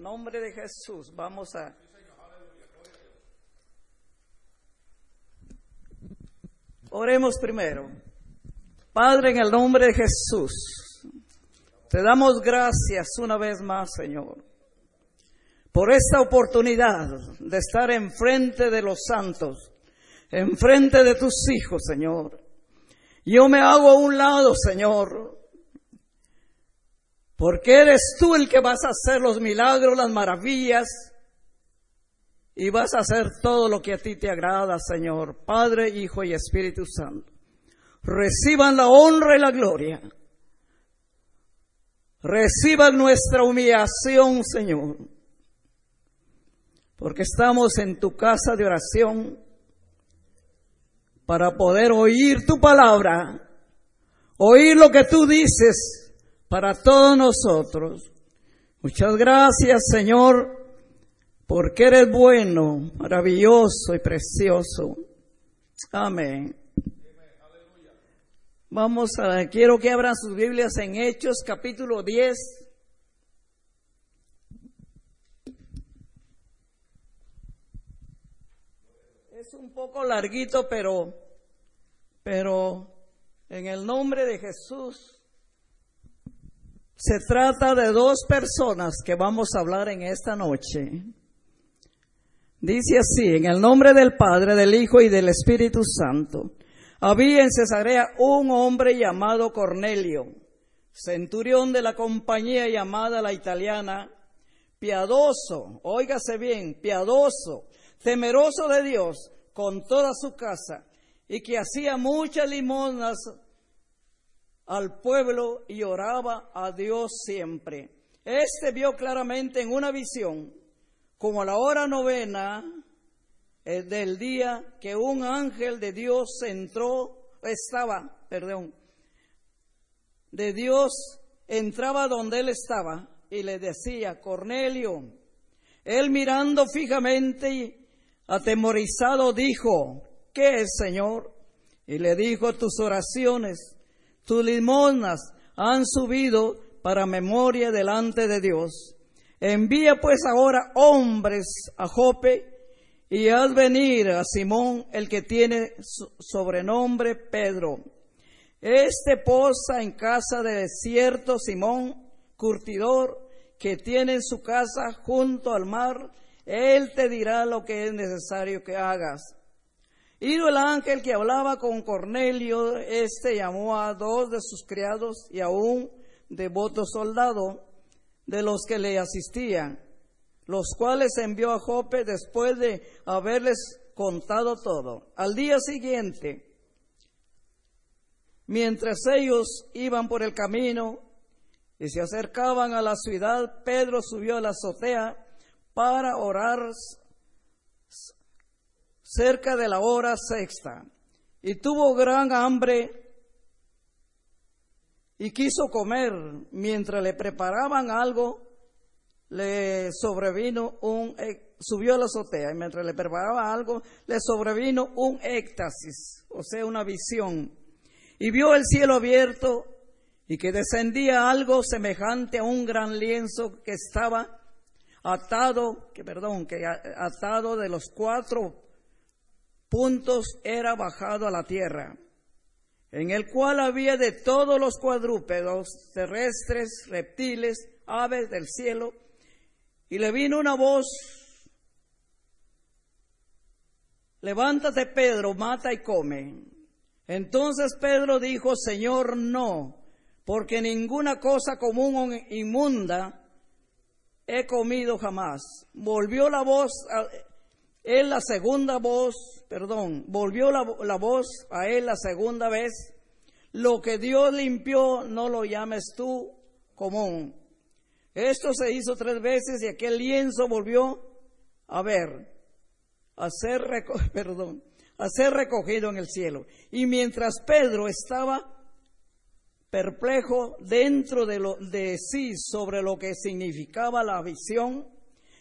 Nombre de Jesús, vamos a... Oremos primero. Padre, en el nombre de Jesús, te damos gracias una vez más, Señor, por esta oportunidad de estar enfrente de los santos, enfrente de tus hijos, Señor. Yo me hago a un lado, Señor, porque eres tú el que vas a hacer los milagros, las maravillas, y vas a hacer todo lo que a ti te agrada, Señor, Padre, Hijo y Espíritu Santo. Reciban la honra y la gloria. Reciban nuestra humillación, Señor, porque estamos en tu casa de oración para poder oír tu palabra, oír lo que tú dices para todos nosotros. Muchas gracias, Señor, porque eres bueno, maravilloso y precioso. Amén. Vamos a, quiero que abran sus Biblias en Hechos capítulo 10. Es un poco larguito, pero, pero en el nombre de Jesús se trata de dos personas que vamos a hablar en esta noche. Dice así, en el nombre del Padre, del Hijo y del Espíritu Santo. Había en Cesarea un hombre llamado Cornelio, centurión de la compañía llamada la italiana, piadoso, óigase bien, piadoso, temeroso de Dios con toda su casa, y que hacía muchas limonas al pueblo y oraba a Dios siempre. Este vio claramente en una visión, como a la hora novena eh, del día, que un ángel de Dios entró, estaba, perdón, de Dios entraba donde él estaba y le decía, Cornelio, él mirando fijamente y atemorizado dijo, ¿qué es, Señor? Y le dijo, tus oraciones tus limonas han subido para memoria delante de Dios. Envía pues ahora hombres a Jope y haz venir a Simón, el que tiene sobrenombre Pedro. Este posa en casa de cierto Simón, curtidor, que tiene en su casa junto al mar. Él te dirá lo que es necesario que hagas. Ido el ángel que hablaba con Cornelio, este llamó a dos de sus criados y a un devoto soldado de los que le asistían, los cuales envió a Jope después de haberles contado todo. Al día siguiente, mientras ellos iban por el camino y se acercaban a la ciudad, Pedro subió a la azotea para orar cerca de la hora sexta, y tuvo gran hambre y quiso comer. Mientras le preparaban algo, le sobrevino un, subió a la azotea, y mientras le preparaba algo, le sobrevino un éxtasis, o sea, una visión. Y vio el cielo abierto y que descendía algo semejante a un gran lienzo que estaba atado, que perdón, que atado de los cuatro puntos era bajado a la tierra, en el cual había de todos los cuadrúpedos, terrestres, reptiles, aves del cielo, y le vino una voz, levántate Pedro, mata y come. Entonces Pedro dijo, Señor, no, porque ninguna cosa común o inmunda he comido jamás. Volvió la voz él la segunda voz, perdón, volvió la, voz a él la segunda vez. Lo que Dios limpió, no lo llames tú común. Esto se hizo tres veces y aquel lienzo volvió a ver, a ser, recogido en el cielo. Y mientras Pedro estaba perplejo dentro de sí sobre lo que significaba la visión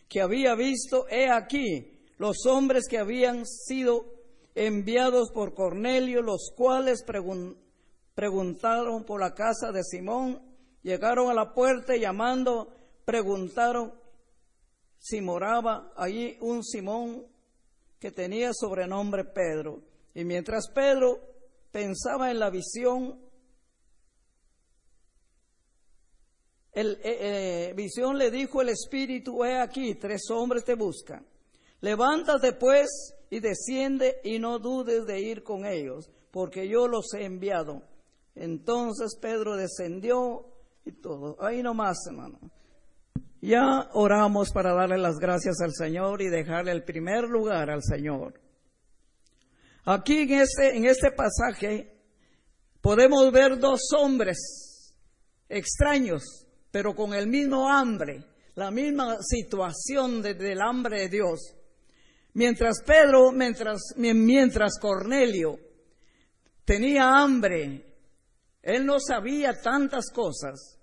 que había visto, he aquí, los hombres que habían sido enviados por Cornelio, los cuales preguntaron por la casa de Simón, llegaron a la puerta y llamando, preguntaron si moraba allí un Simón que tenía sobrenombre Pedro. Y mientras Pedro pensaba en la visión, el eh, eh, visión le dijo el Espíritu, he aquí, tres hombres te buscan. Levántate pues y desciende y no dudes de ir con ellos, porque yo los he enviado. Entonces Pedro descendió y todo. Ahí nomás, hermano. Ya oramos para darle las gracias al Señor y dejarle el primer lugar al Señor. Aquí en este, en este pasaje podemos ver dos hombres extraños, pero con el mismo hambre, la misma situación del hambre de Dios. Mientras Pedro, mientras, mientras Cornelio tenía hambre, él no sabía tantas cosas,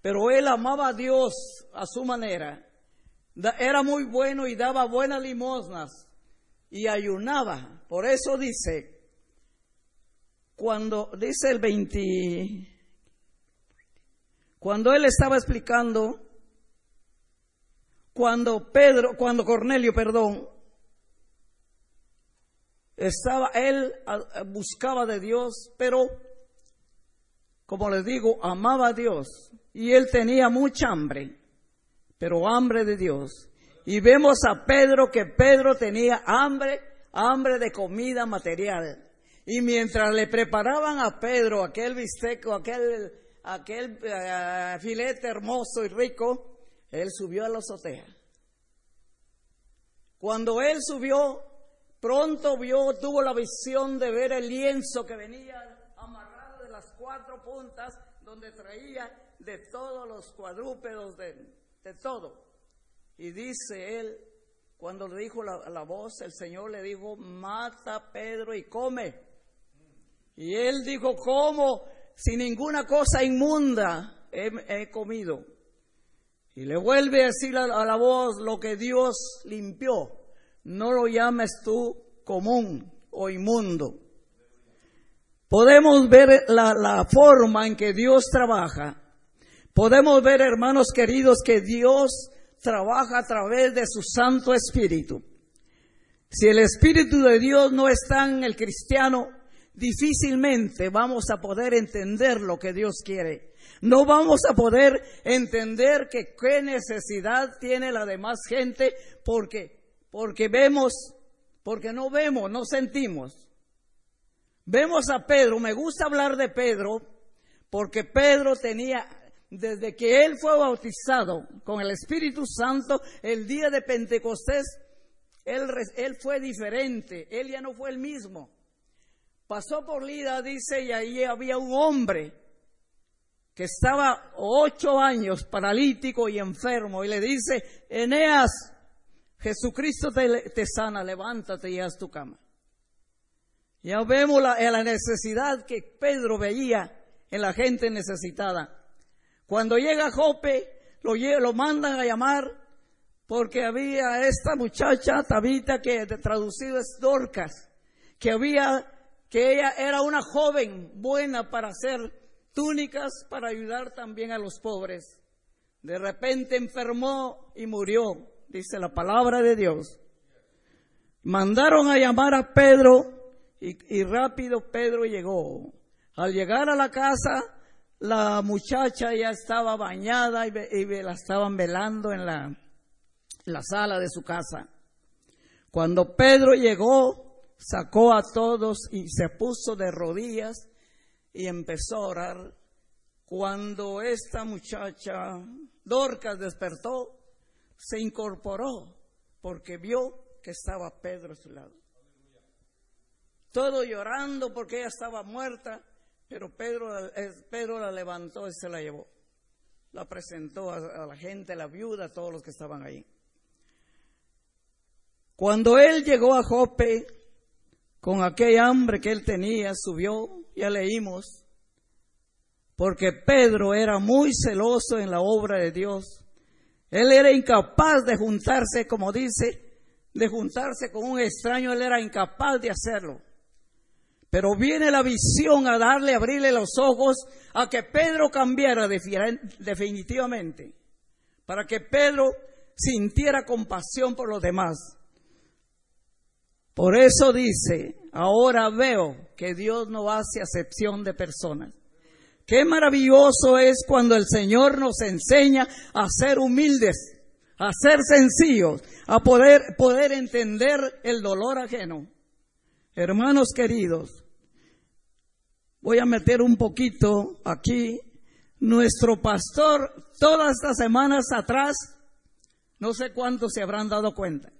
pero él amaba a Dios a su manera. Era muy bueno y daba buenas limosnas y ayunaba. Por eso dice, cuando dice el 20, cuando él estaba explicando, cuando Pedro, cuando Cornelio, perdón, estaba, él buscaba de Dios, pero, como les digo, amaba a Dios y él tenía mucha hambre, pero hambre de Dios. Y vemos a Pedro que Pedro tenía hambre, hambre de comida material. Y mientras le preparaban a Pedro aquel bisteco, aquel, aquel eh, filete hermoso y rico, él subió a la azotea. Cuando él subió, pronto vio, tuvo la visión de ver el lienzo que venía amarrado de las cuatro puntas, donde traía de todos los cuadrúpedos, de, todo. Y dice él, cuando le dijo la, voz, el Señor le dijo, mata Pedro y come. Y él dijo, ¿cómo? Si ninguna cosa inmunda he, comido. Y le vuelve a decir a, la voz lo que Dios limpió. No lo llames tú común o inmundo. Podemos ver la, forma en que Dios trabaja Podemos ver, hermanos queridos, que Dios trabaja a través de su Santo Espíritu. Si el Espíritu de Dios no está en el cristiano, difícilmente vamos a poder entender lo que Dios quiere. No vamos a poder entender que qué necesidad tiene la demás gente porque, porque vemos, porque no vemos, no sentimos. Vemos a Pedro, me gusta hablar de Pedro porque Pedro tenía desde que él fue bautizado con el Espíritu Santo el día de Pentecostés, él, él, fue diferente, él ya no fue el mismo. Pasó por Lida, dice, y ahí había un hombre que estaba ocho años paralítico y enfermo, y le dice, Eneas, Jesucristo te, sana, levántate y haz tu cama. Ya vemos la, la necesidad que Pedro veía en la gente necesitada. Cuando llega Jope, lo, lo mandan a llamar porque había esta muchacha, Tabita, que traducido es Dorcas, que había, que ella era una joven buena para hacer túnicas para ayudar también a los pobres. De repente enfermó y murió, dice la palabra de Dios. Mandaron a llamar a Pedro y, rápido Pedro llegó. Al llegar a la casa, la muchacha ya estaba bañada y, la estaban velando en la sala de su casa. Cuando Pedro llegó, sacó a todos y se puso de rodillas y empezó a orar. Cuando esta muchacha, Dorcas, despertó, se incorporó porque vio que estaba Pedro a su lado. Todo llorando porque ella estaba muerta pero Pedro, eh, Pedro la levantó y se la llevó. La presentó a, la gente, a la viuda, a todos los que estaban ahí. Cuando él llegó a Jope, con aquel hambre que él tenía, subió, ya leímos, porque Pedro era muy celoso en la obra de Dios. Él era incapaz de juntarse, como dice, de juntarse con un extraño, él era incapaz de hacerlo. Pero viene la visión a darle, abrirle los ojos a que Pedro cambiara definitivamente. Para que Pedro sintiera compasión por los demás. Por eso dice, ahora veo que Dios no hace acepción de personas. Qué maravilloso es cuando el Señor nos enseña a ser humildes, a ser sencillos, a poder, poder entender el dolor ajeno. Hermanos queridos, voy a meter un poquito aquí. Nuestro pastor, todas estas semanas atrás, no sé cuántos se habrán dado cuenta,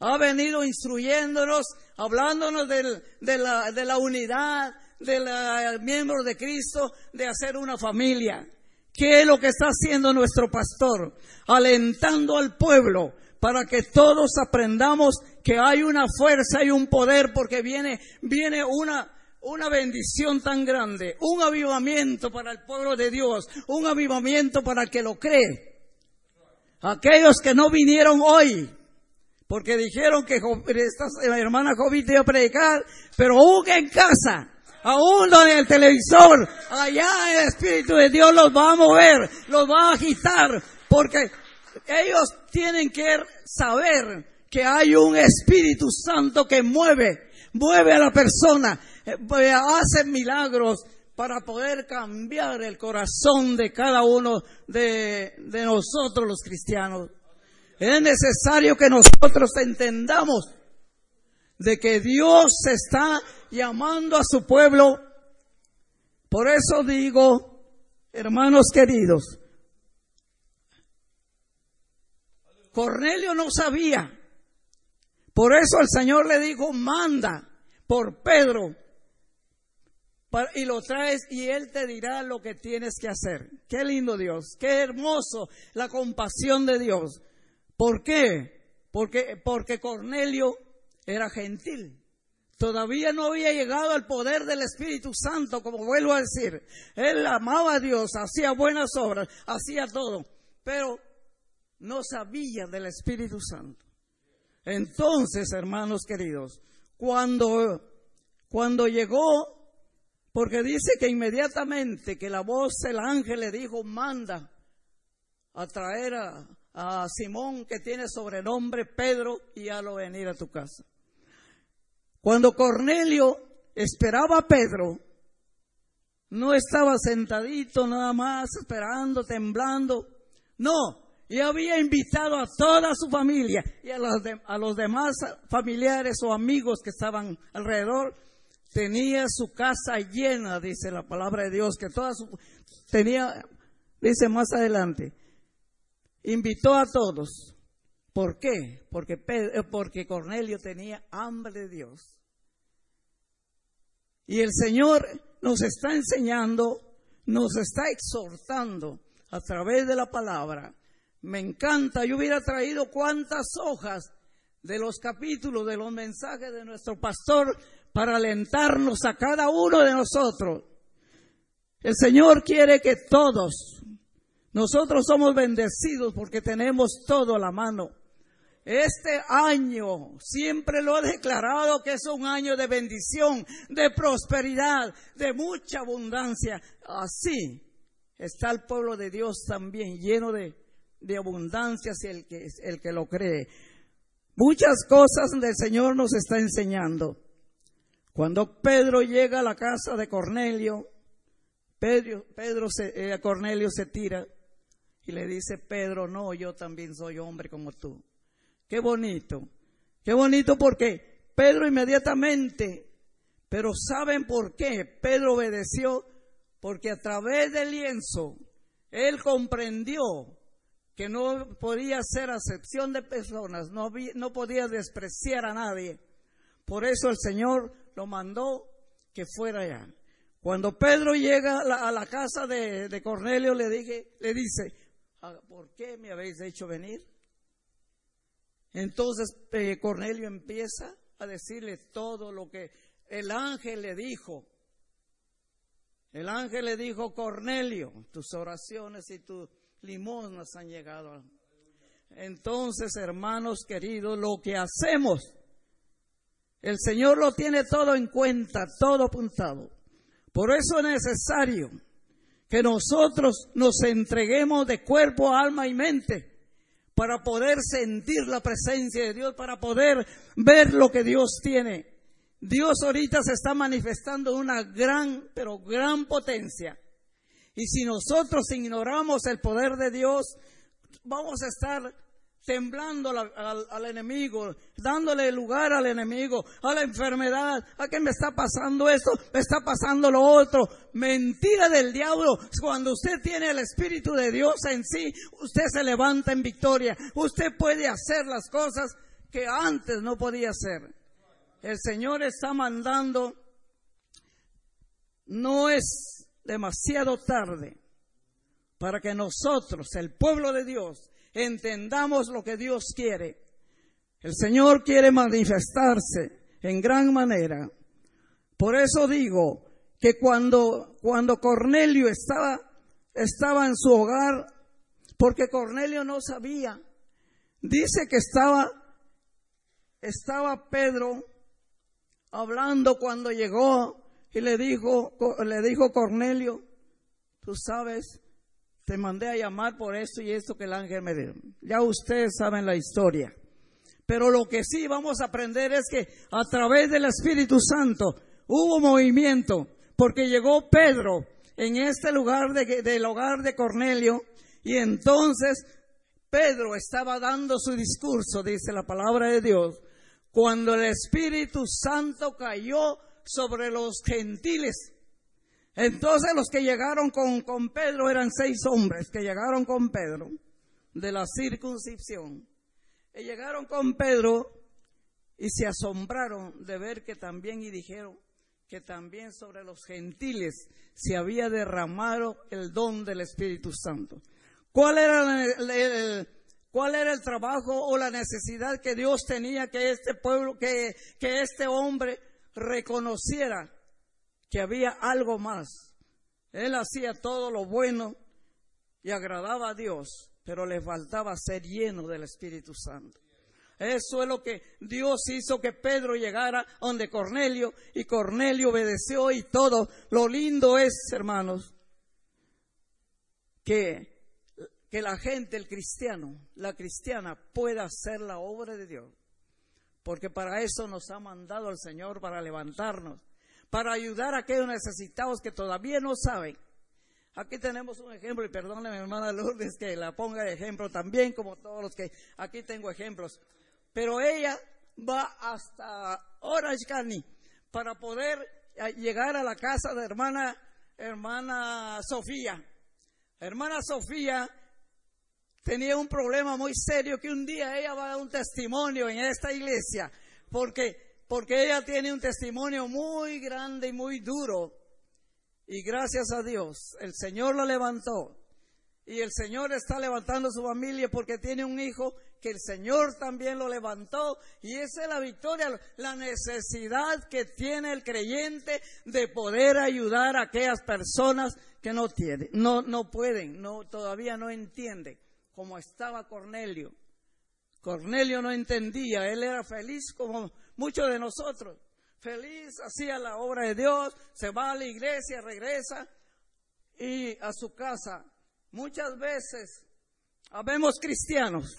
ha venido instruyéndonos, hablándonos de, la, de la unidad, de los miembros de Cristo, de hacer una familia. ¿Qué es lo que está haciendo nuestro pastor? Alentando al pueblo para que todos aprendamos que hay una fuerza y un poder porque viene, viene una, una bendición tan grande, un avivamiento para el pueblo de Dios, un avivamiento para el que lo cree. Aquellos que no vinieron hoy, porque dijeron que esta hermana Jovita iba a predicar, pero aún en casa, aún en el televisor, allá el Espíritu de Dios los va a mover, los va a agitar, porque ellos tienen que saber que hay un Espíritu Santo que mueve, mueve a la persona, eh, hace milagros para poder cambiar el corazón de cada uno de nosotros los cristianos. Es necesario que nosotros entendamos de que Dios está llamando a su pueblo. Por eso digo, hermanos queridos, Cornelio no sabía. Por eso el Señor le dijo, manda por Pedro y lo traes y Él te dirá lo que tienes que hacer. Qué lindo Dios, qué hermoso la compasión de Dios. ¿Por qué? Porque, porque Cornelio era gentil. Todavía no había llegado al poder del Espíritu Santo, como vuelvo a decir. Él amaba a Dios, hacía buenas obras, hacía todo, pero no sabía del Espíritu Santo. Entonces, hermanos queridos, cuando, cuando llegó porque dice que inmediatamente que la voz del ángel le dijo, manda a traer a, Simón que tiene sobrenombre Pedro y lo venir a tu casa. Cuando Cornelio esperaba a Pedro, no estaba sentadito nada más esperando, temblando. No, y había invitado a toda su familia y a los, a los demás familiares o amigos que estaban alrededor tenía su casa llena, dice la palabra de Dios, que toda su, tenía, dice más adelante, invitó a todos. ¿Por qué? Porque, eh, porque Cornelio tenía hambre de Dios. Y el Señor nos está enseñando, nos está exhortando a través de la palabra. Me encanta, yo hubiera traído cuántas hojas de los capítulos, de los mensajes de nuestro pastor para alentarnos a cada uno de nosotros. El Señor quiere que todos, nosotros somos bendecidos porque tenemos todo a la mano. Este año siempre lo he declarado que es un año de bendición, de prosperidad, de mucha abundancia. Así está el pueblo de Dios también lleno de, de abundancia si el que, el que lo cree. Muchas cosas del Señor nos está enseñando. Cuando Pedro llega a la casa de Cornelio, Pedro, Pedro se, eh, Cornelio se tira y le dice, Pedro, no, yo también soy hombre como tú. Qué bonito, qué bonito porque Pedro inmediatamente, pero ¿saben por qué? Pedro obedeció porque a través del lienzo él comprendió que no podía ser acepción de personas, no, no podía despreciar a nadie. Por eso el Señor lo mandó que fuera allá. Cuando Pedro llega a la, casa de, Cornelio, le, dije, le dice, ¿por qué me habéis hecho venir? Entonces eh, Cornelio empieza a decirle todo lo que el ángel le dijo. El ángel le dijo, Cornelio, tus oraciones y tus limosnas han llegado. Entonces, hermanos queridos, lo que hacemos el Señor lo tiene todo en cuenta, todo apuntado. Por eso es necesario que nosotros nos entreguemos de cuerpo, alma y mente para poder sentir la presencia de Dios, para poder ver lo que Dios tiene. Dios ahorita se está manifestando una gran, pero gran potencia. Y si nosotros ignoramos el poder de Dios, vamos a estar temblando al, enemigo, dándole lugar al enemigo, a la enfermedad, a que me está pasando esto, me está pasando lo otro. Mentira del diablo. Cuando usted tiene el Espíritu de Dios en sí, usted se levanta en victoria. Usted puede hacer las cosas que antes no podía hacer. El Señor está mandando, no es demasiado tarde para que nosotros, el pueblo de Dios, entendamos lo que Dios quiere. El Señor quiere manifestarse en gran manera. Por eso digo que cuando, cuando Cornelio estaba, estaba en su hogar, porque Cornelio no sabía, dice que estaba, estaba Pedro hablando cuando llegó y le dijo, le dijo Cornelio, tú sabes, te mandé a llamar por esto y esto que el ángel me dio. Ya ustedes saben la historia. Pero lo que sí vamos a aprender es que a través del Espíritu Santo hubo movimiento, porque llegó Pedro en este lugar del hogar de Cornelio y entonces Pedro estaba dando su discurso, dice la palabra de Dios, cuando el Espíritu Santo cayó sobre los gentiles entonces los que llegaron con, con Pedro eran seis hombres que llegaron con Pedro de la circuncisión. Y llegaron con Pedro y se asombraron de ver que también y dijeron que también sobre los gentiles se había derramado el don del Espíritu Santo. ¿Cuál era el, cuál era el trabajo o la necesidad que Dios tenía que este pueblo, que, que este hombre reconociera que había algo más. Él hacía todo lo bueno y agradaba a Dios, pero le faltaba ser lleno del Espíritu Santo. Eso es lo que Dios hizo que Pedro llegara donde Cornelio y Cornelio obedeció y todo. Lo lindo es, hermanos, que, que la gente, el cristiano, la cristiana pueda hacer la obra de Dios. Porque para eso nos ha mandado el Señor, para levantarnos para ayudar a aquellos necesitados que todavía no saben. Aquí tenemos un ejemplo, y perdóneme, hermana Lourdes, que la ponga de ejemplo también, como todos los que aquí tengo ejemplos. Pero ella va hasta Orange County para poder eh, llegar a la casa de hermana, hermana Sofía. Hermana Sofía tenía un problema muy serio que un día ella va a dar un testimonio en esta iglesia, porque porque ella tiene un testimonio muy grande y muy duro. Y gracias a Dios, el Señor la levantó. Y el Señor está levantando su familia porque tiene un hijo que el Señor también lo levantó. Y esa es la victoria, la necesidad que tiene el creyente de poder ayudar a aquellas personas que no tienen, no, no pueden, no, todavía no entienden, como estaba Cornelio. Cornelio no entendía, él era feliz como muchos de nosotros. Feliz, hacía la obra de Dios, se va a la iglesia, regresa y a su casa. Muchas veces habemos cristianos.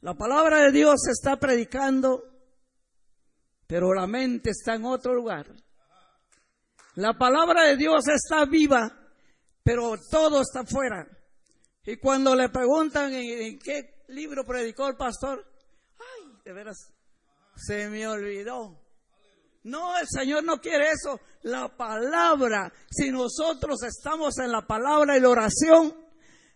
La palabra de Dios se está predicando, pero la mente está en otro lugar. La palabra de Dios está viva, pero todo está fuera. Y cuando le preguntan en, qué libro predicó el pastor, ay, de veras, se me olvidó. No, el Señor no quiere eso. La palabra, si nosotros estamos en la palabra y la oración,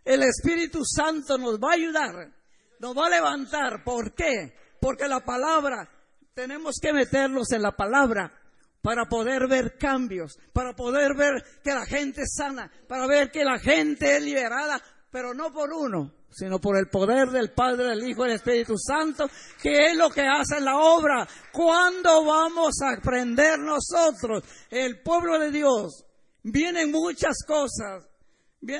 el Espíritu Santo nos va a ayudar, nos va a levantar. ¿Por qué? Porque la palabra, tenemos que meternos en la palabra para poder ver cambios, para poder ver que la gente es sana, para ver que la gente es liberada, pero no por uno, sino por el poder del Padre, del Hijo y del Espíritu Santo, que es lo que hace la obra. ¿Cuándo vamos a aprender nosotros, el pueblo de Dios? Vienen muchas cosas,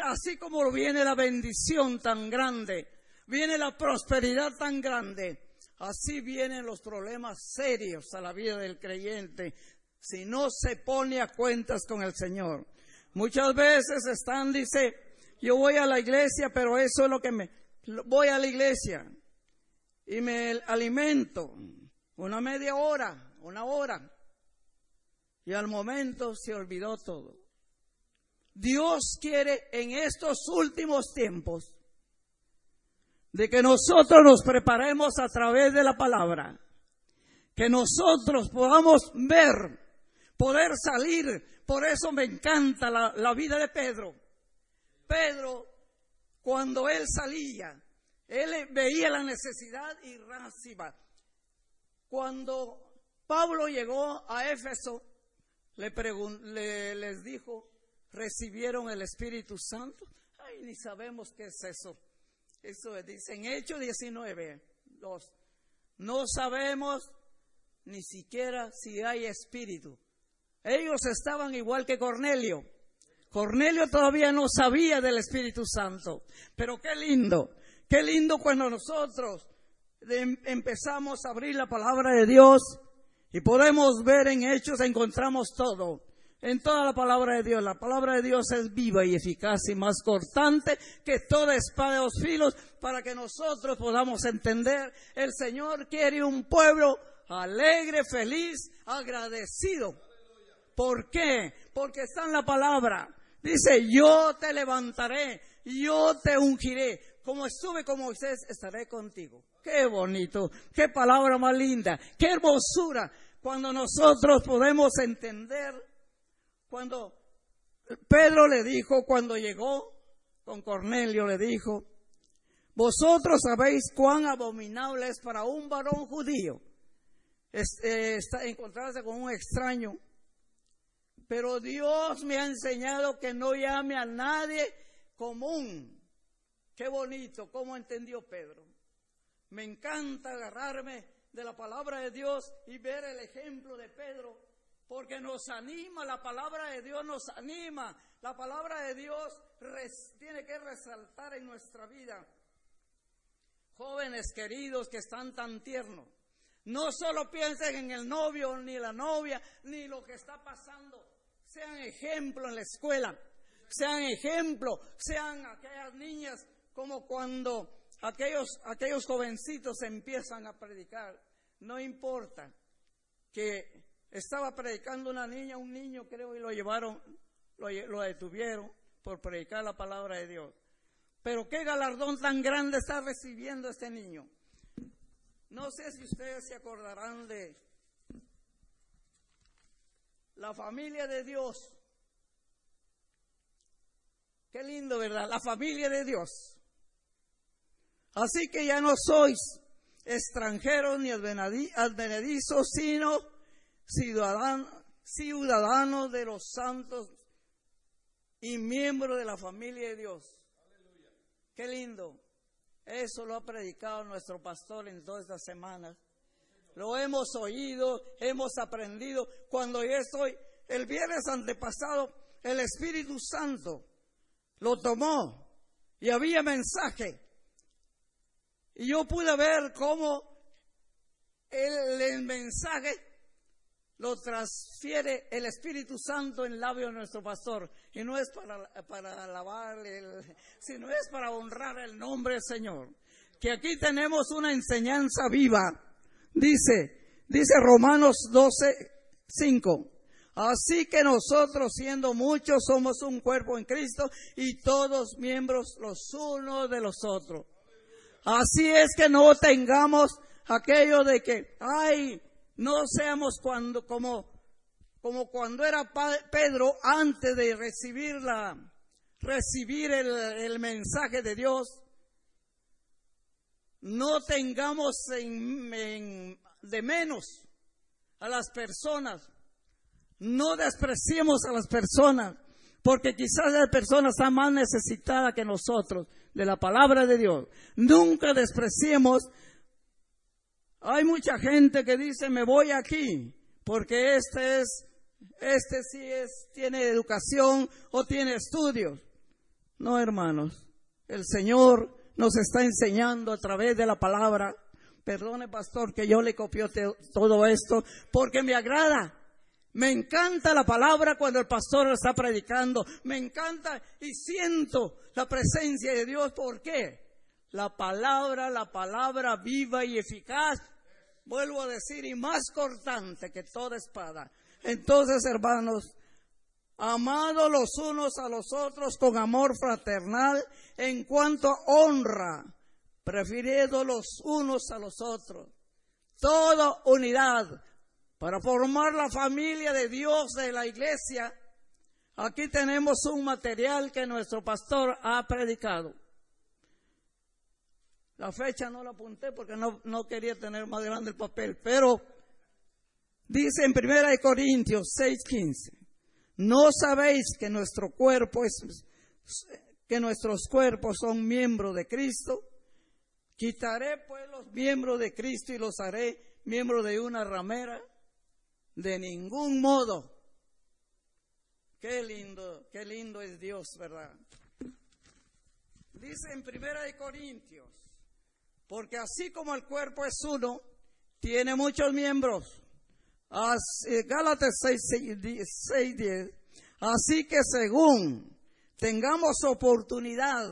así como viene la bendición tan grande, viene la prosperidad tan grande, así vienen los problemas serios a la vida del creyente si no se pone a cuentas con el Señor. Muchas veces están, dice, yo voy a la iglesia, pero eso es lo que me, voy a la iglesia y me alimento una media hora, una hora, y al momento se olvidó todo. Dios quiere en estos últimos tiempos de que nosotros nos preparemos a través de la palabra, que nosotros podamos ver, poder salir. Por eso me encanta la, vida de Pedro. Pedro, cuando él salía, él veía la necesidad y raciba. Cuando Pablo llegó a Éfeso, le, les dijo, ¿recibieron el Espíritu Santo? Ay, ni sabemos qué es eso. Eso dice en Hechos 19, 2. No sabemos ni siquiera si hay espíritu. Ellos estaban igual que Cornelio. Cornelio todavía no sabía del Espíritu Santo. Pero qué lindo, qué lindo cuando nosotros empezamos a abrir la palabra de Dios y podemos ver en hechos, encontramos todo en toda la palabra de Dios. La palabra de Dios es viva y eficaz y más cortante que toda espada de dos filos para que nosotros podamos entender. El Señor quiere un pueblo alegre, feliz, agradecido. ¿Por qué? Porque está en la palabra. Dice, yo te levantaré, yo te ungiré. Como estuve con Moisés, estaré contigo. Qué bonito, qué palabra más linda, qué hermosura. Cuando nosotros podemos entender cuando Pedro le dijo, cuando llegó con Cornelio, le dijo, vosotros sabéis cuán abominable es para un varón judío eh, encontrarse con un extraño. Pero Dios me ha enseñado que no llame a nadie común. Qué bonito, cómo entendió Pedro. Me encanta agarrarme de la palabra de Dios y ver el ejemplo de Pedro porque nos anima, la palabra de Dios nos anima, la palabra de Dios tiene que resaltar en nuestra vida. Jóvenes queridos que están tan tiernos, no solo piensen en el novio ni la novia, ni lo que está pasando, sean ejemplo en la escuela, sean ejemplo, sean aquellas niñas como cuando aquellos, aquellos jovencitos empiezan a predicar. No importa que estaba predicando una niña, un niño creo, y lo llevaron, lo, detuvieron por predicar la palabra de Dios. Pero qué galardón tan grande está recibiendo este niño. No sé si ustedes se acordarán de la familia de Dios. Qué lindo, ¿verdad? La familia de Dios. Así que ya no sois extranjeros ni advenedizos, sino ciudadano, de los santos y miembro de la familia de Dios. Qué lindo. Eso lo ha predicado nuestro pastor en todas estas semanas. Lo hemos oído, hemos aprendido. Cuando yo estoy, el viernes antepasado, el Espíritu Santo lo tomó y había mensaje. Y yo pude ver cómo el, el mensaje lo transfiere el Espíritu Santo en labio de nuestro pastor. Y no es para, para alabarle, sino es para honrar el nombre del Señor. Que aquí tenemos una enseñanza viva. Dice, dice Romanos 12, 5. Así que nosotros, siendo muchos, somos un cuerpo en Cristo y todos miembros los unos de los otros. Así es que no tengamos aquello de que, ay, no seamos cuando, como, como cuando era Pedro antes de recibir, la, recibir el, mensaje de Dios. No tengamos de menos a las personas. No despreciemos a las personas, porque quizás las personas están más necesitadas que nosotros de la palabra de Dios. Nunca despreciemos hay mucha gente que dice, me voy aquí, porque este es, este sí es, tiene educación o tiene estudios. No, hermanos, el Señor nos está enseñando a través de la palabra. Perdone, pastor, que yo le copio todo esto, porque me agrada. Me encanta la palabra cuando el pastor está predicando. Me encanta y siento la presencia de Dios. ¿Por qué? la palabra, la palabra viva y eficaz, vuelvo a decir, y más cortante que toda espada. Entonces, hermanos, amados los unos a los otros con amor fraternal en cuanto a honra, prefiriendo los unos a los otros. Toda unidad para formar la familia de Dios de la iglesia. Aquí tenemos un material que nuestro pastor ha predicado. La fecha no la apunté porque no, no quería tener más grande el papel, pero dice en 1 Corintios 6:15, ¿no sabéis que nuestro cuerpo es, que nuestros cuerpos son miembros de Cristo? Quitaré pues los miembros de Cristo y los haré miembros de una ramera. De ningún modo. Qué lindo, qué lindo es Dios, ¿verdad? Dice en Primera de Corintios, porque así como el cuerpo es uno, tiene muchos miembros. Gálatas 6, 6, 10. Así que según tengamos oportunidad,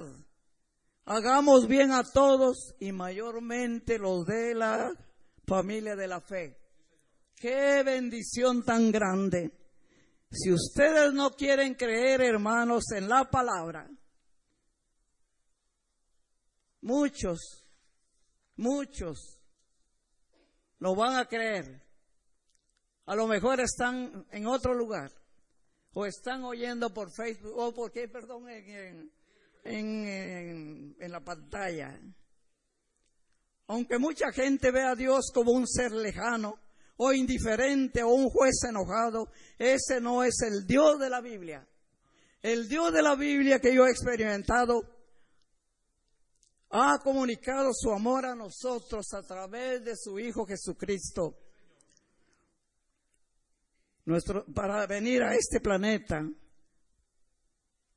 hagamos bien a todos y mayormente los de la familia de la fe. Qué bendición tan grande. Si ustedes no quieren creer, hermanos, en la palabra, muchos, muchos lo van a creer. A lo mejor están en otro lugar o están oyendo por Facebook o porque, perdón, en, en, en la pantalla. Aunque mucha gente ve a Dios como un ser lejano o indiferente o un juez enojado, ese no es el Dios de la Biblia. El Dios de la Biblia que yo he experimentado ha comunicado su amor a nosotros a través de su Hijo Jesucristo. Nuestro, para venir a este planeta,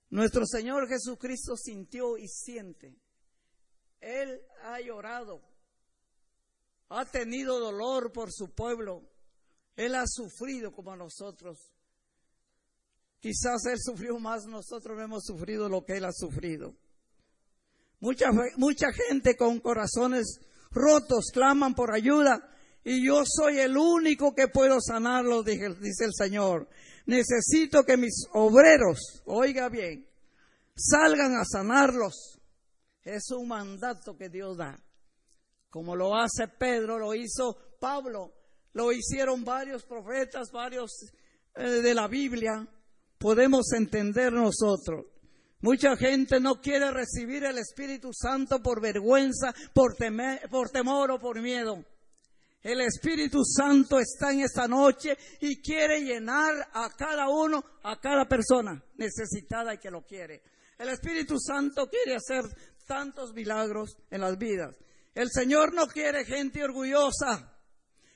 nuestro Señor Jesucristo sintió y siente. Él ha llorado ha tenido dolor por su pueblo. Él ha sufrido como nosotros. Quizás Él sufrió más, nosotros no hemos sufrido lo que Él ha sufrido. Mucha, mucha gente con corazones rotos claman por ayuda y yo soy el único que puedo sanarlos, dice el Señor. Necesito que mis obreros, oiga bien, salgan a sanarlos. Es un mandato que Dios da como lo hace Pedro, lo hizo Pablo, lo hicieron varios profetas, varios eh, de la Biblia, podemos entender nosotros. Mucha gente no quiere recibir el Espíritu Santo por vergüenza, por, por temor o por miedo. El Espíritu Santo está en esta noche y quiere llenar a cada uno, a cada persona necesitada y que lo quiere. El Espíritu Santo quiere hacer tantos milagros en las vidas. El Señor no quiere gente orgullosa.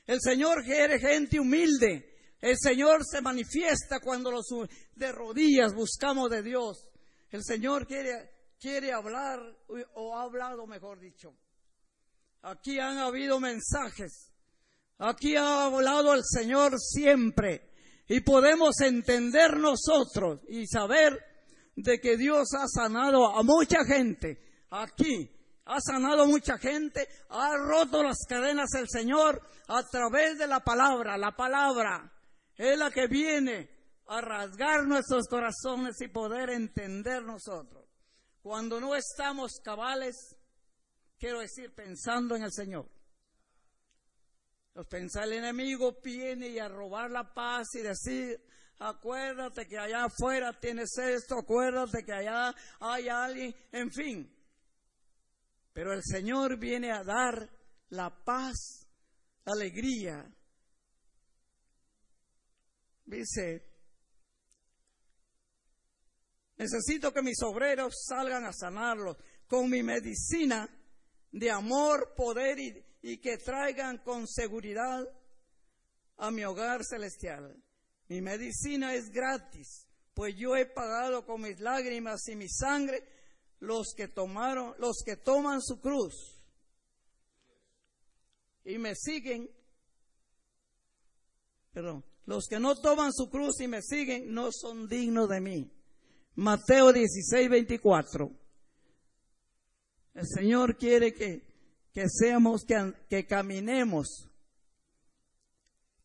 El Señor quiere gente humilde. El Señor se manifiesta cuando los de rodillas buscamos de Dios. El Señor quiere, quiere hablar o ha hablado, mejor dicho. Aquí han habido mensajes. Aquí ha hablado el Señor siempre. Y podemos entender nosotros y saber de que Dios ha sanado a mucha gente aquí ha sanado mucha gente, ha roto las cadenas el Señor a través de la palabra. La palabra es la que viene a rasgar nuestros corazones y poder entender nosotros. Cuando no estamos cabales, quiero decir, pensando en el Señor. Los pensa el enemigo viene y a robar la paz y decir, acuérdate que allá afuera tienes esto, acuérdate que allá hay alguien, en fin. Pero el Señor viene a dar la paz, la alegría. Dice, necesito que mis obreros salgan a sanarlos con mi medicina de amor, poder y, y que traigan con seguridad a mi hogar celestial. Mi medicina es gratis, pues yo he pagado con mis lágrimas y mi sangre los que tomaron, los que toman su cruz y me siguen, perdón, los que no toman su cruz y me siguen no son dignos de mí. Mateo 16, 24. El Señor quiere que, que seamos, que, caminemos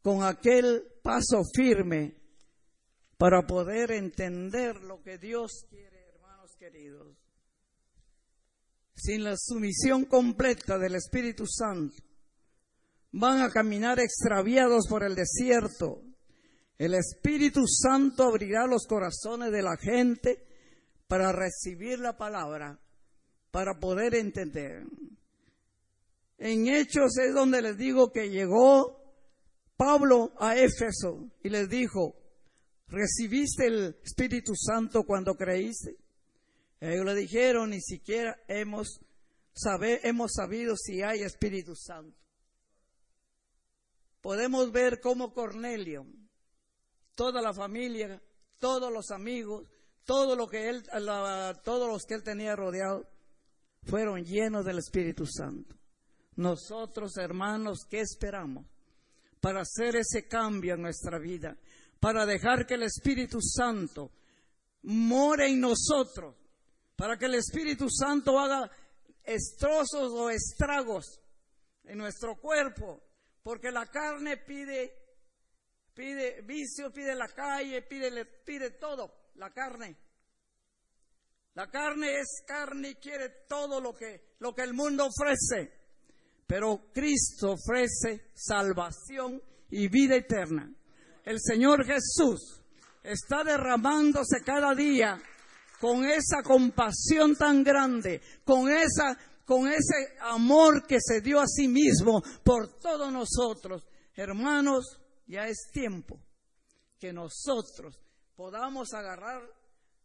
con aquel paso firme para poder entender lo que Dios quiere, hermanos queridos. Sin la sumisión completa del Espíritu Santo, van a caminar extraviados por el desierto. El Espíritu Santo abrirá los corazones de la gente para recibir la palabra, para poder entender. En Hechos es donde les digo que llegó Pablo a Éfeso y les dijo, ¿recibiste el Espíritu Santo cuando creíste? Ellos le dijeron, ni siquiera hemos, hemos sabido si hay Espíritu Santo. Podemos ver cómo Cornelio, toda la familia, todos los amigos, todo lo que él, todos los que él tenía rodeado, fueron llenos del Espíritu Santo. Nosotros, hermanos, ¿qué esperamos? Para hacer ese cambio en nuestra vida, para dejar que el Espíritu Santo more en nosotros, para que el Espíritu Santo haga estrozos o estragos en nuestro cuerpo, porque la carne pide, pide vicio, pide la calle, pide, pide todo, la carne. La carne es carne y quiere todo lo que, lo que el mundo ofrece. Pero Cristo ofrece salvación y vida eterna. El Señor Jesús está derramándose cada día con esa compasión tan grande, con esa con ese amor que se dio a sí mismo por todos nosotros. Hermanos, ya es tiempo que nosotros podamos agarrar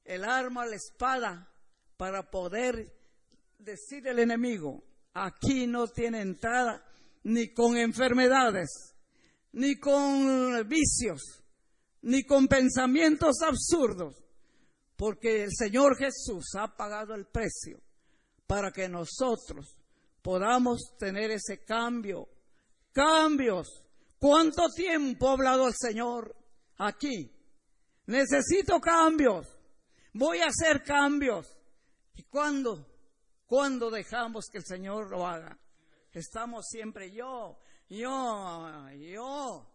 el arma, la espada, para poder decir al enemigo, aquí no tiene entrada ni con enfermedades, ni con vicios, ni con pensamientos absurdos, porque el Señor Jesús ha pagado el precio para que nosotros podamos tener ese cambio. Cambios. ¿Cuánto tiempo ha hablado el Señor aquí? Necesito cambios. Voy a hacer cambios. ¿Y cuándo? ¿Cuándo dejamos que el Señor lo haga? Estamos siempre yo, yo, yo.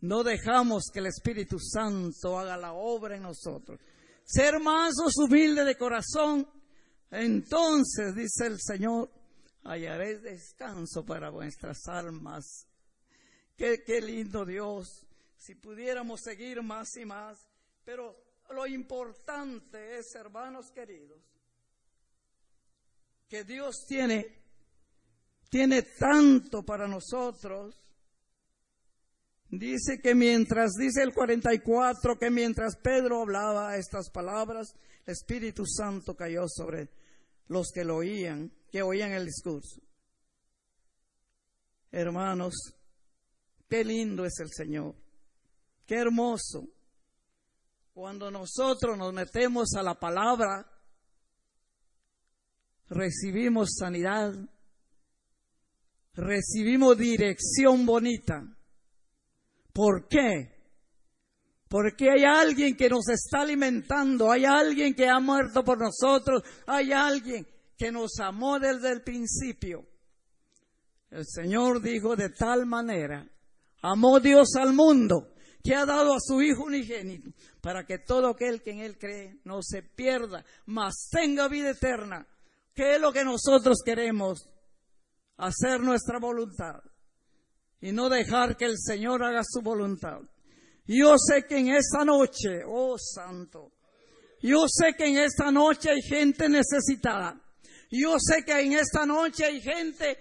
No dejamos que el Espíritu Santo haga la obra en nosotros. Ser mansos, humildes de corazón, entonces, dice el Señor, hallaré descanso para vuestras almas. Qué lindo Dios. Si pudiéramos seguir más y más. Pero lo importante es, hermanos queridos, que Dios tiene, tiene tanto para nosotros. Dice que mientras, dice el 44, que mientras Pedro hablaba estas palabras, el Espíritu Santo cayó sobre los que lo oían, que oían el discurso. Hermanos, qué lindo es el Señor, qué hermoso. Cuando nosotros nos metemos a la palabra, recibimos sanidad, recibimos dirección bonita. ¿Por qué? Porque hay alguien que nos está alimentando, hay alguien que ha muerto por nosotros, hay alguien que nos amó desde el principio. El Señor dijo de tal manera, amó Dios al mundo, que ha dado a su Hijo unigénito, para que todo aquel que en Él cree no se pierda, mas tenga vida eterna. ¿Qué es lo que nosotros queremos? Hacer nuestra voluntad y no dejar que el Señor haga su voluntad. Yo sé que en esta noche, oh santo, yo sé que en esta noche hay gente necesitada. Yo sé que en esta noche hay gente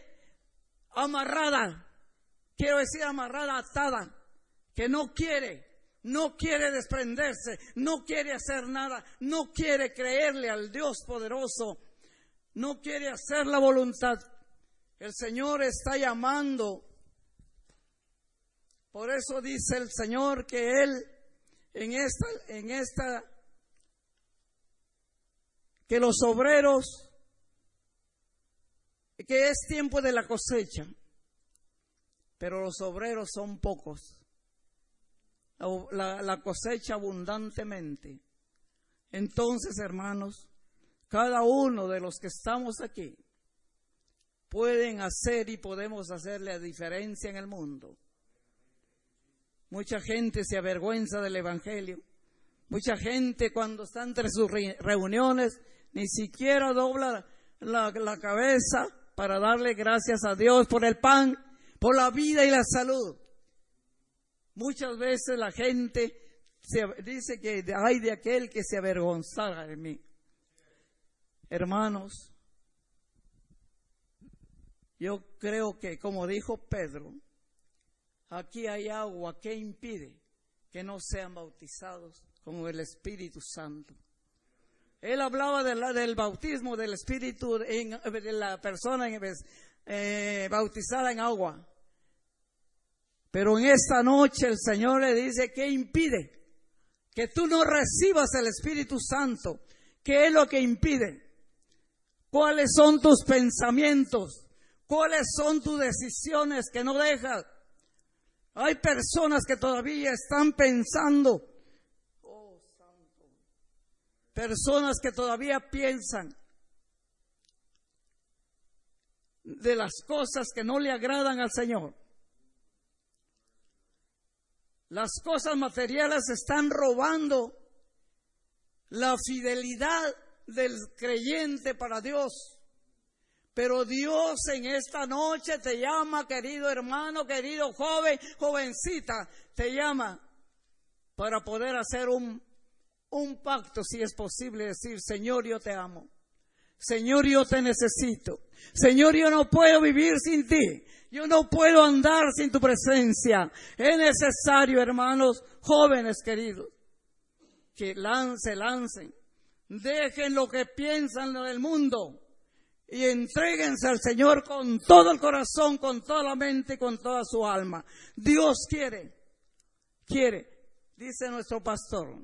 amarrada, quiero decir amarrada, atada, que no quiere, no quiere desprenderse, no quiere hacer nada, no quiere creerle al Dios poderoso, no quiere hacer la voluntad. El Señor está llamando por eso dice el Señor que Él en esta, en esta, que los obreros, que es tiempo de la cosecha, pero los obreros son pocos. La, la cosecha abundantemente. Entonces, hermanos, cada uno de los que estamos aquí pueden hacer y podemos hacer la diferencia en el mundo. Mucha gente se avergüenza del Evangelio. Mucha gente cuando está entre sus reuniones ni siquiera dobla la, cabeza para darle gracias a Dios por el pan, por la vida y la salud. Muchas veces la gente se, dice que hay de aquel que se avergonzara de mí. Hermanos, yo creo que, como dijo Pedro, aquí hay agua que impide que no sean bautizados con el Espíritu Santo. Él hablaba del bautismo del Espíritu en, de la persona eh, bautizada en agua. Pero en esta noche el Señor le dice que impide que tú no recibas el Espíritu Santo. ¿Qué es lo que impide? ¿Cuáles son tus pensamientos? ¿Cuáles son tus decisiones que no dejas? Hay personas que todavía están pensando personas que todavía piensan de las cosas que no le agradan al Señor. Las cosas materiales están robando la fidelidad del creyente para Dios. Pero Dios en esta noche te llama, querido hermano, querido joven, jovencita, te llama para poder hacer un un pacto, si es posible, decir, Señor, yo te amo. Señor, yo te necesito. Señor, yo no puedo vivir sin ti. Yo no puedo andar sin tu presencia. Es necesario, hermanos, jóvenes queridos, que lance, lancen. Dejen lo que piensan del mundo y entréguense al Señor con todo el corazón, con toda la mente, con toda su alma. Dios quiere, quiere, dice nuestro pastor,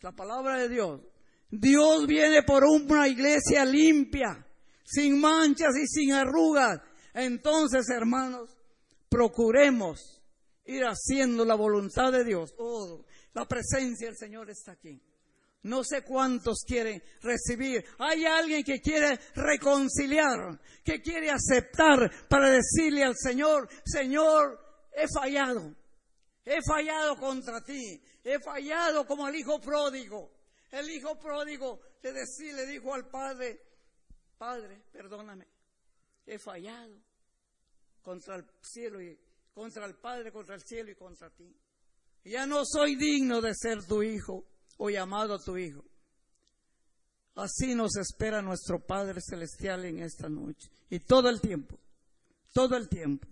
la palabra de Dios. Dios viene por una iglesia limpia, sin manchas y sin arrugas. Entonces, hermanos, procuremos ir haciendo la voluntad de Dios. Oh, la presencia del Señor está aquí. No sé cuántos quieren recibir. Hay alguien que quiere reconciliar, que quiere aceptar para decirle al Señor, Señor, he fallado. He fallado contra ti. He fallado como el hijo pródigo. El hijo pródigo le, decía, le dijo al padre, Padre, perdóname. He fallado contra el cielo y contra el Padre, contra el cielo y contra ti. Ya no soy digno de ser tu hijo o llamado tu hijo. Así nos espera nuestro Padre Celestial en esta noche. Y todo el tiempo, todo el tiempo.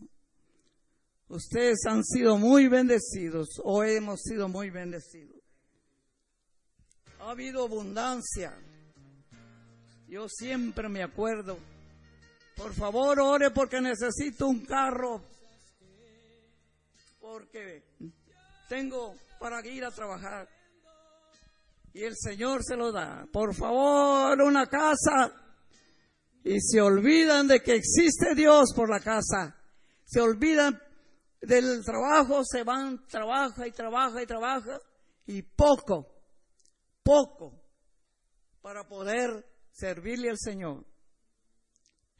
Ustedes han sido muy bendecidos o hemos sido muy bendecidos. Ha habido abundancia. Yo siempre me acuerdo. Por favor, ore porque necesito un carro. Porque tengo para ir a trabajar. Y el Señor se lo da. Por favor, una casa. Y se olvidan de que existe Dios por la casa. Se olvidan del trabajo se van, trabaja y trabaja y trabaja, y poco, poco para poder servirle al Señor.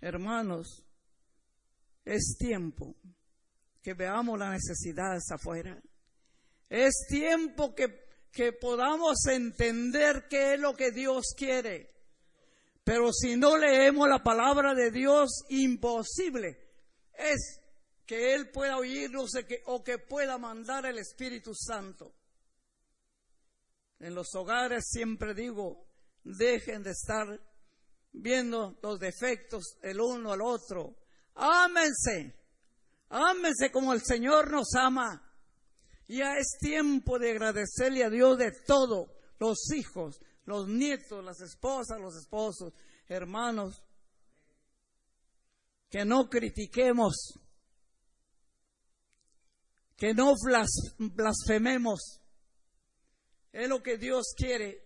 Hermanos, es tiempo que veamos las necesidades afuera. Es tiempo que, que podamos entender qué es lo que Dios quiere. Pero si no leemos la palabra de Dios, imposible es que Él pueda oírnos o que pueda mandar el Espíritu Santo. En los hogares siempre digo, dejen de estar viendo los defectos el uno al otro. Ámense, ámense como el Señor nos ama. Ya es tiempo de agradecerle a Dios de todo, los hijos, los nietos, las esposas, los esposos, hermanos, que no critiquemos que no blasfememos. Es lo que Dios quiere,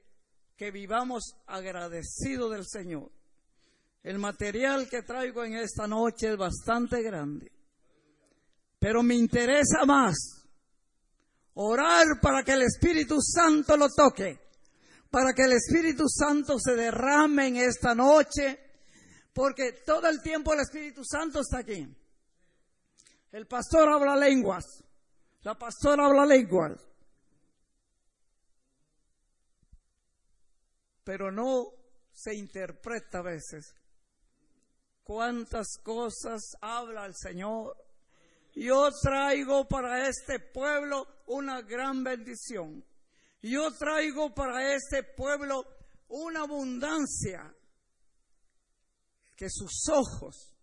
que vivamos agradecidos del Señor. El material que traigo en esta noche es bastante grande, pero me interesa más orar para que el Espíritu Santo lo toque, para que el Espíritu Santo se derrame en esta noche, porque todo el tiempo el Espíritu Santo está aquí. El pastor habla lenguas, la pastora habla lenguas, pero no se interpreta a veces. Cuántas cosas habla el Señor. Yo traigo para este pueblo una gran bendición. Yo traigo para este pueblo una abundancia que sus ojos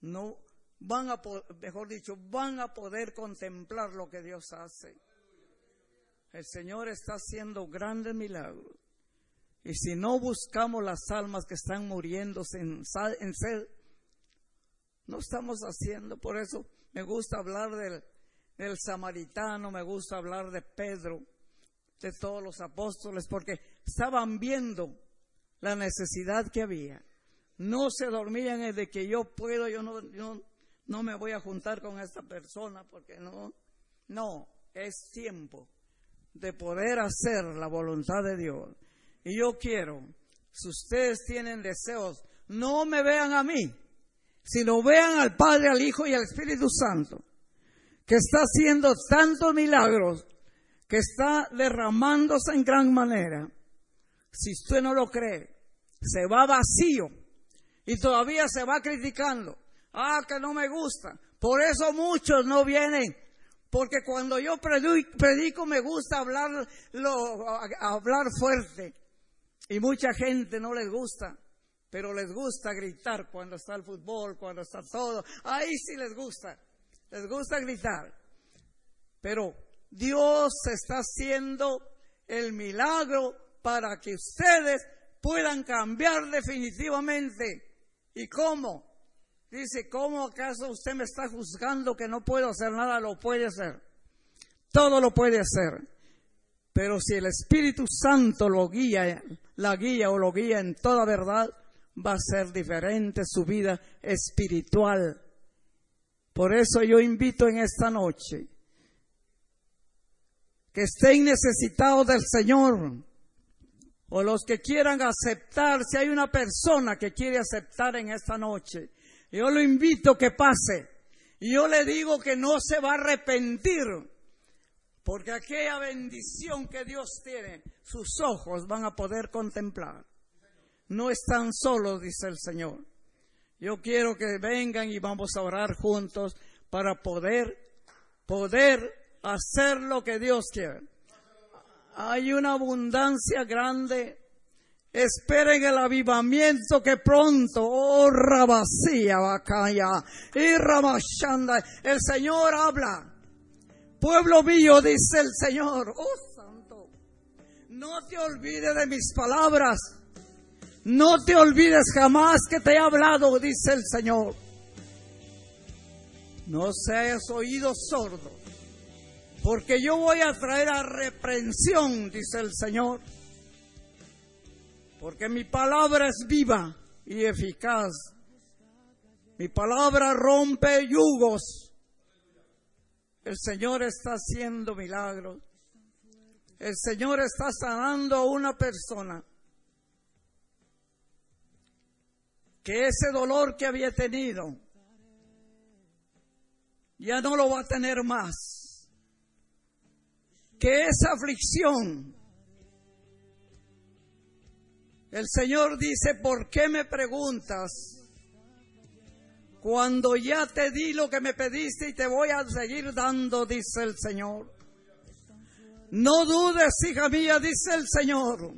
no van a, mejor dicho, van a poder contemplar lo que Dios hace. El Señor está haciendo grandes milagros. Y si no buscamos las almas que están muriendo en, en sed, no estamos haciendo. Por eso me gusta hablar del, del samaritano, me gusta hablar de Pedro, de todos los apóstoles, porque estaban viendo la necesidad que había. No se dormían de que yo puedo, yo no, yo no me voy a juntar con esta persona, porque no, no, es tiempo de poder hacer la voluntad de Dios. Y yo quiero, si ustedes tienen deseos, no me vean a mí, sino vean al Padre, al Hijo y al Espíritu Santo, que está haciendo tantos milagros, que está derramándose en gran manera. Si usted no lo cree, se va vacío y todavía se va criticando. Ah, que no me gusta. Por eso muchos no vienen. Porque cuando yo predico, me gusta hablar, hablar fuerte. Y mucha gente no les gusta, pero les gusta gritar cuando está el fútbol, cuando está todo. Ahí sí les gusta, les gusta gritar. Pero Dios está haciendo el milagro para que ustedes puedan cambiar definitivamente. ¿Y cómo? Dice, ¿cómo acaso usted me está juzgando que no puedo hacer nada? Lo puede hacer. Todo lo puede hacer. Pero si el Espíritu Santo lo guía, la guía o lo guía en toda verdad, va a ser diferente su vida espiritual. Por eso yo invito en esta noche que estén necesitados del Señor o los que quieran aceptar, si hay una persona que quiere aceptar en esta noche, yo lo invito que pase. Y yo le digo que no se va a arrepentir porque aquella bendición que Dios tiene, sus ojos van a poder contemplar. No están solos, dice el Señor. Yo quiero que vengan y vamos a orar juntos para poder, poder hacer lo que Dios quiere. Hay una abundancia grande. Esperen el avivamiento que pronto, oh Rabasía, Bacaya, y Ramashanda, el Señor habla Pueblo mío, dice el Señor, oh Santo, no te olvides de mis palabras, no te olvides jamás que te he hablado, dice el Señor. No seas oído sordo, porque yo voy a traer a reprensión, dice el Señor, porque mi palabra es viva y eficaz. Mi palabra rompe yugos el Señor está haciendo milagros. El Señor está sanando a una persona que ese dolor que había tenido ya no lo va a tener más. Que esa aflicción, el Señor dice, ¿por qué me preguntas? Cuando ya te di lo que me pediste y te voy a seguir dando, dice el Señor. No dudes, hija mía, dice el Señor,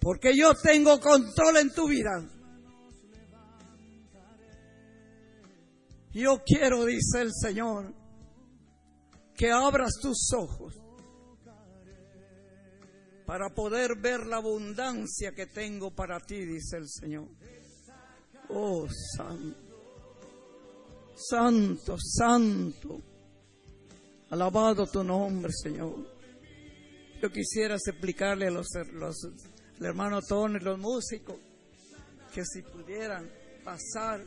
porque yo tengo control en tu vida. Yo quiero, dice el Señor, que abras tus ojos para poder ver la abundancia que tengo para ti, dice el Señor. Oh, santo. Santo, santo. Alabado tu nombre, Señor. Yo quisiera explicarle a los, los al hermano Tony, los músicos, que si pudieran pasar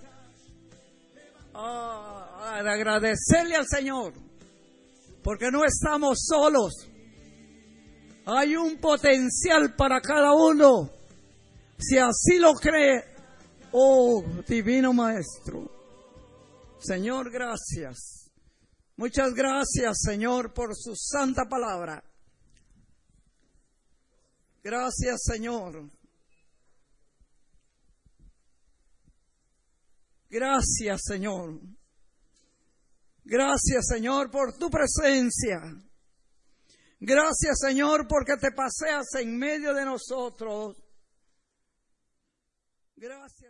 a agradecerle al Señor, porque no estamos solos. Hay un potencial para cada uno. Si así lo cree, oh divino Maestro. Señor, gracias. Muchas gracias, Señor, por su santa palabra. Gracias, Señor. Gracias, Señor. Gracias, Señor, por tu presencia. Gracias, Señor, porque te paseas en medio de nosotros. Gracias.